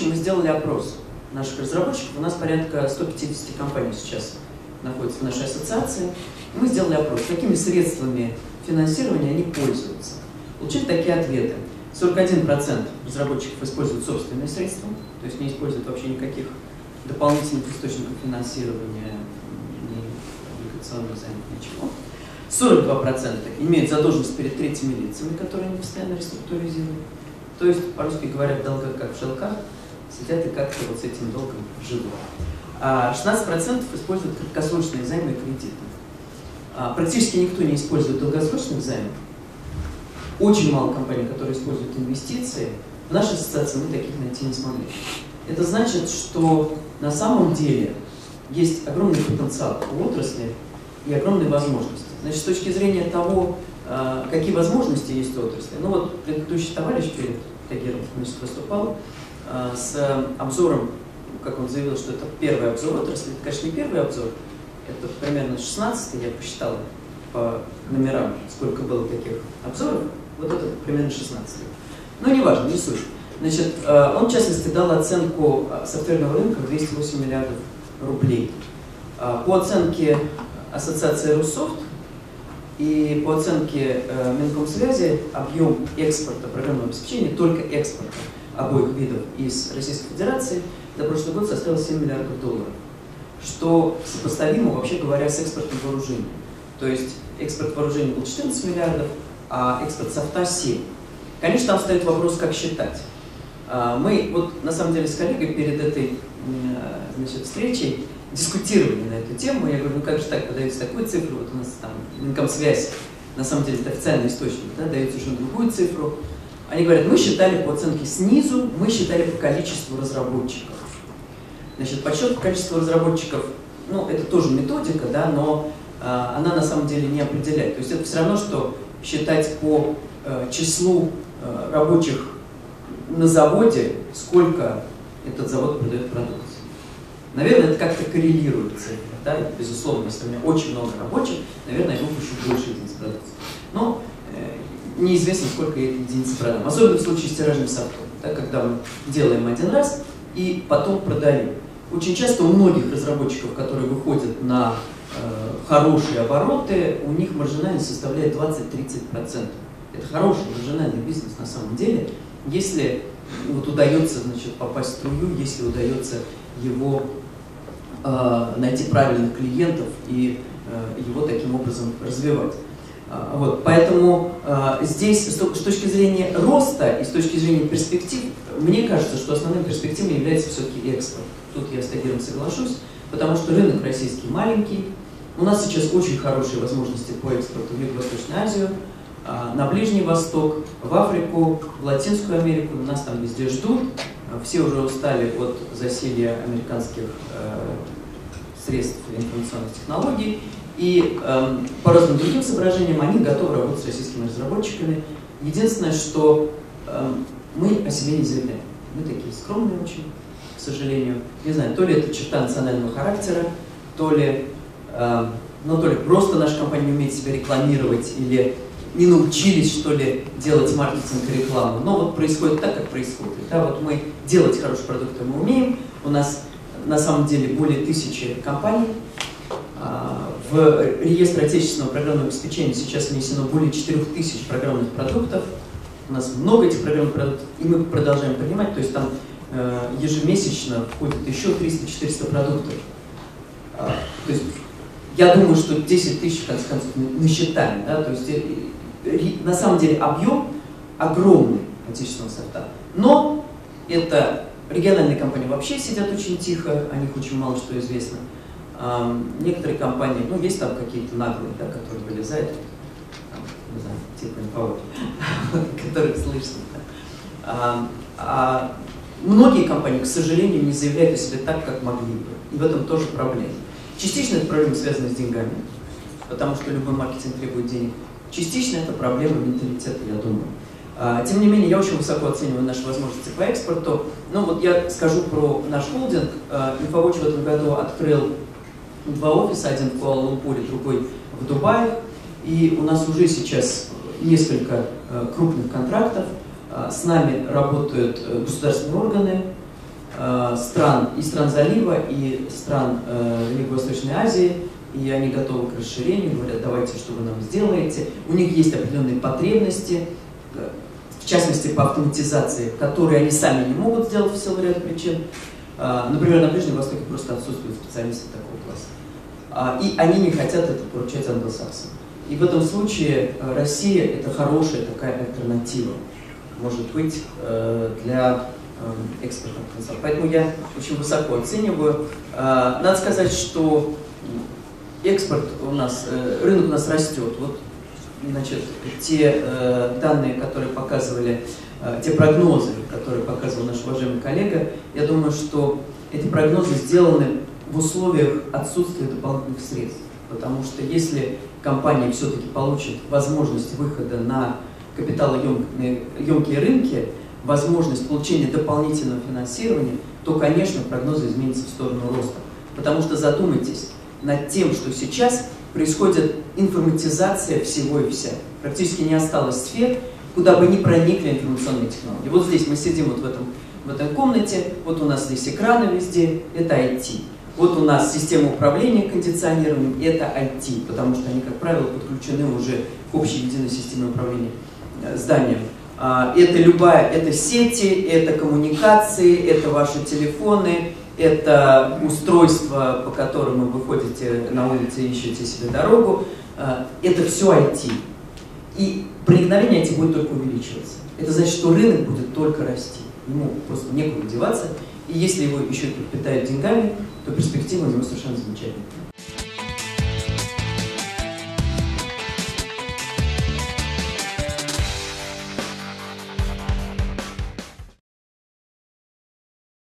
случае мы сделали опрос наших разработчиков. У нас порядка 150 компаний сейчас находятся в нашей ассоциации. Мы сделали опрос, какими средствами финансирования они пользуются. Получили такие ответы. 41% разработчиков используют собственные средства, то есть не используют вообще никаких дополнительных источников финансирования, ни облигационных займов, ничего. 42% имеют задолженность перед третьими лицами, которые они постоянно реструктуризируют. То есть, по-русски говоря, в долгах как в шелках, сидят и как-то вот с этим долгом живут. А 16% используют краткосрочные займы и кредиты. А практически никто не использует долгосрочных займов. Очень мало компаний, которые используют инвестиции. В нашей ассоциации мы таких найти не смогли. Это значит, что на самом деле есть огромный потенциал у отрасли и огромные возможности. Значит, с точки зрения того, а, какие возможности есть у отрасли, ну вот предыдущий товарищ перед Тагиром выступал а, с обзором, как он заявил, что это первый обзор отрасли. Это, конечно, не первый обзор, это примерно 16 я посчитал по номерам, сколько было таких обзоров. Вот это примерно 16 Но неважно, не суть. Значит, а, он, в частности, дал оценку софтверного рынка в 208 миллиардов рублей. По оценке Ассоциации Руссофт и по оценке э, Минкомсвязи объем экспорта программного обеспечения, только экспорта обоих видов из Российской Федерации за прошлый год составил 7 миллиардов долларов, что сопоставимо, вообще говоря, с экспортом вооружений. То есть экспорт вооружений был 14 миллиардов, а экспорт софта 7. Конечно, там стоит вопрос, как считать. А, мы вот на самом деле с коллегой перед этой значит, встречей дискутировали на эту тему. Я говорю, ну как же так, подается такую цифру, вот у нас там Минкомсвязь, на самом деле это официальный источник, да, дает совершенно другую цифру. Они говорят, мы считали по оценке снизу, мы считали по количеству разработчиков. Значит, подсчет по количеству разработчиков, ну, это тоже методика, да, но э, она на самом деле не определяет. То есть это все равно, что считать по э, числу э, рабочих на заводе, сколько этот завод продает продукции. Наверное, это как-то коррелирует цифры. Да? Безусловно, если у меня очень много рабочих, наверное, я выпущу больше единиц продукции. Но неизвестно, сколько единиц продам. Особенно в случае с тиражным софтом, да, когда мы делаем один раз и потом продаем. Очень часто у многих разработчиков, которые выходят на э, хорошие обороты, у них маржинальность составляет 20-30%. Это хороший маржинальный бизнес на самом деле, если вот удается значит, попасть в струю, если удается его э, найти правильных клиентов и э, его таким образом развивать. Э, вот, поэтому э, здесь с, с точки зрения роста и с точки зрения перспектив, мне кажется, что основным перспективой является все-таки экспорт. Тут я с Тагиром соглашусь, потому что рынок российский маленький, у нас сейчас очень хорошие возможности по экспорту в Юго-Восточную Азию, на Ближний Восток, в Африку, в Латинскую Америку, нас там везде ждут. Все уже устали от засилия американских э, средств информационных технологий, и э, по разным другим соображениям они готовы работать с российскими разработчиками. Единственное, что э, мы о себе не заявляем. Мы такие скромные очень, к сожалению. Не знаю, то ли это черта национального характера, то ли, э, ну, то ли просто наша компания не умеет себя рекламировать, или не научились, что ли, делать маркетинг и рекламу. Но вот происходит так, как происходит. Да, вот мы делать хорошие продукты мы умеем, у нас на самом деле более тысячи компаний. В реестр отечественного программного обеспечения сейчас внесено более 4000 программных продуктов. У нас много этих программных продуктов, и мы продолжаем принимать. То есть там э, ежемесячно входит еще 300-400 продуктов. А, то есть я думаю, что 10 тысяч, в конце концов, насчитаем. Да? То есть на самом деле объем огромный отечественного софта. Но это региональные компании вообще сидят очень тихо, о них очень мало что известно. Некоторые компании, ну, есть там какие-то наглые, да, которые вылезают, там, не знаю, типа инфовод, которых слышно. Да. А многие компании, к сожалению, не заявляют о себе так, как могли бы. И в этом тоже проблема. Частично эта проблема связана с деньгами, потому что любой маркетинг требует денег. Частично это проблема менталитета, я думаю. А, тем не менее, я очень высоко оцениваю наши возможности по экспорту. Ну вот я скажу про наш холдинг. Инфовоч в этом году открыл два офиса, один в Куала-Лумпуре, другой в Дубае. И у нас уже сейчас несколько э, крупных контрактов. А, с нами работают э, государственные органы, э, стран, и стран залива, и стран э, Юго-Восточной Азии, и они готовы к расширению, говорят, давайте, что вы нам сделаете. У них есть определенные потребности, э, в частности, по автоматизации, которые они сами не могут сделать в силу ряда причин. Э, например, на Ближнем Востоке просто отсутствуют специалисты такого класса. А, и они не хотят это поручать англосаксам. И в этом случае э, Россия – это хорошая такая альтернатива, может быть, э, для э, экспортных потенциала. Поэтому я очень высоко оцениваю. Надо сказать, что экспорт у нас, рынок у нас растет. Вот, значит, те данные, которые показывали, те прогнозы, которые показывал наш уважаемый коллега, я думаю, что эти прогнозы сделаны в условиях отсутствия дополнительных средств. Потому что если компания все-таки получит возможность выхода на капиталоемкие рынки, возможность получения дополнительного финансирования, то, конечно, прогнозы изменятся в сторону роста. Потому что задумайтесь над тем, что сейчас происходит информатизация всего и вся. Практически не осталось сфер, куда бы не проникли информационные технологии. Вот здесь мы сидим вот в этом, в этом комнате, вот у нас здесь экраны везде, это IT. Вот у нас система управления кондиционированием, это IT, потому что они, как правило, подключены уже к общей единой системе управления э, зданием. А, это любая, это сети, это коммуникации, это ваши телефоны, это устройство, по которому вы выходите на улице и ищете себе дорогу. А, это все IT. И проникновение IT будет только увеличиваться. Это значит, что рынок будет только расти. Ему просто некуда деваться. И если его еще подпитают деньгами, то перспектива у него совершенно замечательная.